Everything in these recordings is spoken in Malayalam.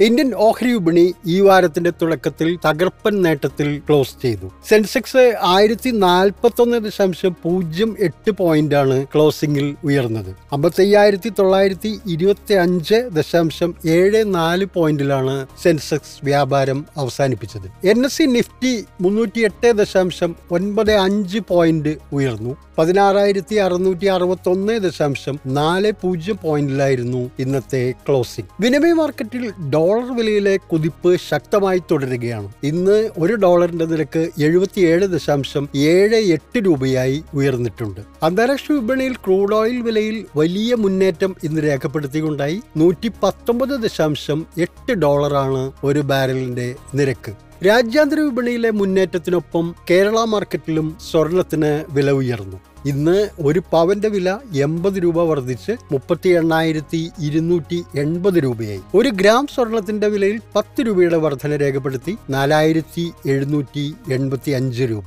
ഇന്ത്യൻ ഓഹരി വിപണി ഈ വാരത്തിന്റെ തുടക്കത്തിൽ തകർപ്പൻ നേട്ടത്തിൽ ക്ലോസ് ചെയ്തു. സെൻസെക്സ് ആയിരത്തി നാൽപ്പത്തി ഒന്ന് ദശാംശം പൂജ്യം എട്ട് പോയിന്റ് ആണ് ക്ലോസിംഗിൽ ഉയർന്നത്. അമ്പത്തയ്യായിരത്തി തൊള്ളായിരത്തി ഇരുപത്തി അഞ്ച് ദശാംശം ഏഴ് നാല് പോയിന്റിലാണ് സെൻസെക്സ് വ്യാപാരം അവസാനിപ്പിച്ചത്. എൻ എസ് സി നിഫ്റ്റി മുന്നൂറ്റി എട്ട് ദശാംശം ഒൻപത് അഞ്ച് പോയിന്റ് ഉയർന്നു. പതിനാറായിരത്തി അറുന്നൂറ്റി അറുപത്തി ഒന്ന് ദശാംശം നാല് പൂജ്യം പോയിന്റിലായിരുന്നു ഇന്നത്തെ ക്ലോസിംഗ്. വിനിമയ മാർക്കറ്റിൽ ഡോളർ വിലയിലെ കുതിപ്പ് ശക്തമായി തുടരുകയാണ്. ഇന്ന് ഒരു ഡോളറിന്റെ നിരക്ക് എഴുപത്തിയേഴ് ദശാംശം ഏഴ് എട്ട് രൂപയായി ഉയർന്നിട്ടുണ്ട്. അന്താരാഷ്ട്ര വിപണിയിൽ ക്രൂഡ് ഓയിൽ വിലയിൽ വലിയ മുന്നേറ്റം ഇന്ന് രേഖപ്പെടുത്തിക്കൊണ്ടായി. നൂറ്റി പത്തൊമ്പത് ദശാംശം എട്ട് ഡോളറാണ് ഒരു ബാരലിന്റെ നിരക്ക്. രാജ്യാന്തര വിപണിയിലെ മുന്നേറ്റത്തിനൊപ്പം കേരള മാർക്കറ്റിലും സ്വർണത്തിന് വില ഉയർന്നു. ഇന്ന് ഒരു പവന്റെ വില എൺപത് രൂപ വർദ്ധിച്ച് മുപ്പത്തി എണ്ണായിരത്തി ഇരുന്നൂറ്റി എൺപത് രൂപയായി. ഒരു ഗ്രാം സ്വർണത്തിന്റെ വിലയിൽ പത്ത് രൂപയുടെ വർധന രേഖപ്പെടുത്തി നാലായിരത്തി എഴുന്നൂറ്റി എൺപത്തി അഞ്ച് രൂപ.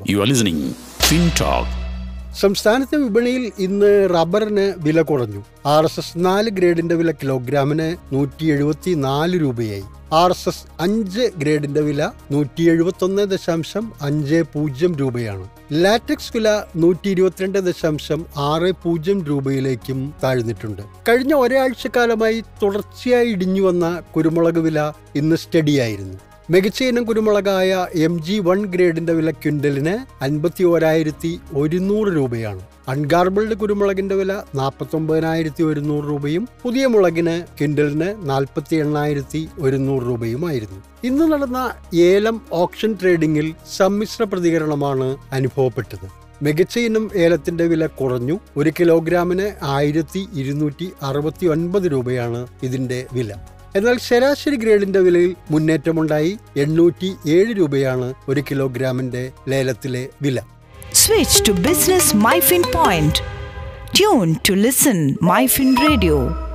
സംസ്ഥാനത്തെ വിപണിയിൽ ഇന്ന് റബ്ബറിന് വില കുറഞ്ഞു. ആർ എസ് എസ് നാല് ഗ്രേഡിന്റെ വില കിലോഗ്രാമിന് നൂറ്റി എഴുപത്തി നാല് രൂപയായി. ആർ എസ് എസ് അഞ്ച് ഗ്രേഡിന്റെ വില നൂറ്റി എഴുപത്തി ഒന്ന് ദശാംശം അഞ്ച് പൂജ്യം രൂപയാണ്. ലാറ്റക്സ് വില നൂറ്റി ഇരുപത്തിരണ്ട് ദശാംശം ആറ് പൂജ്യം രൂപയിലേക്കും താഴ്ന്നിട്ടുണ്ട്. കഴിഞ്ഞ ഒരാഴ്ചക്കാലമായി തുടർച്ചയായി ഇടിഞ്ഞു വന്ന കുരുമുളക് വില ഇന്ന് സ്റ്റഡിയായിരുന്നു. മികച്ച ഇനം കുരുമുളകായ എം ജി വൺ ഗ്രേഡിന്റെ വില ക്വിന്റലിന് അൻപത്തി ഓരായിരത്തി ഒരുന്നൂറ് രൂപയാണ്. അൺഗാർബിൾഡ് കുരുമുളകിന്റെ വില നാൽപ്പത്തി ഒമ്പതിനായിരത്തി ഒരുന്നൂറ് രൂപയും പുതിയ മുളകിന് ക്വിന്റലിന് നാൽപ്പത്തി എണ്ണായിരത്തി ഒരുന്നൂറ് രൂപയുമായിരുന്നു. ഇന്ന് നടന്ന ഏലം ഓപ്ഷൻ ട്രേഡിംഗിൽ സമ്മിശ്ര പ്രതികരണമാണ് അനുഭവപ്പെട്ടത്. മികച്ച ഇനം ഏലത്തിന്റെ വില കുറഞ്ഞു. ഒരു കിലോഗ്രാമിന് ആയിരത്തി ഇരുന്നൂറ്റി അറുപത്തി ഒൻപത് രൂപയാണ് ഇതിന്റെ വില. എന്നാൽ ശരാശരി ഗ്രേഡിന്റെ വിലയിൽ മുന്നേറ്റമുണ്ടായി എണ്ണൂറ്റി ഏഴ് രൂപയാണ് ഒരു കിലോഗ്രാമിന്റെ ലേലത്തിലെ വില. Switch to business MyFin point tune to listen MyFin radio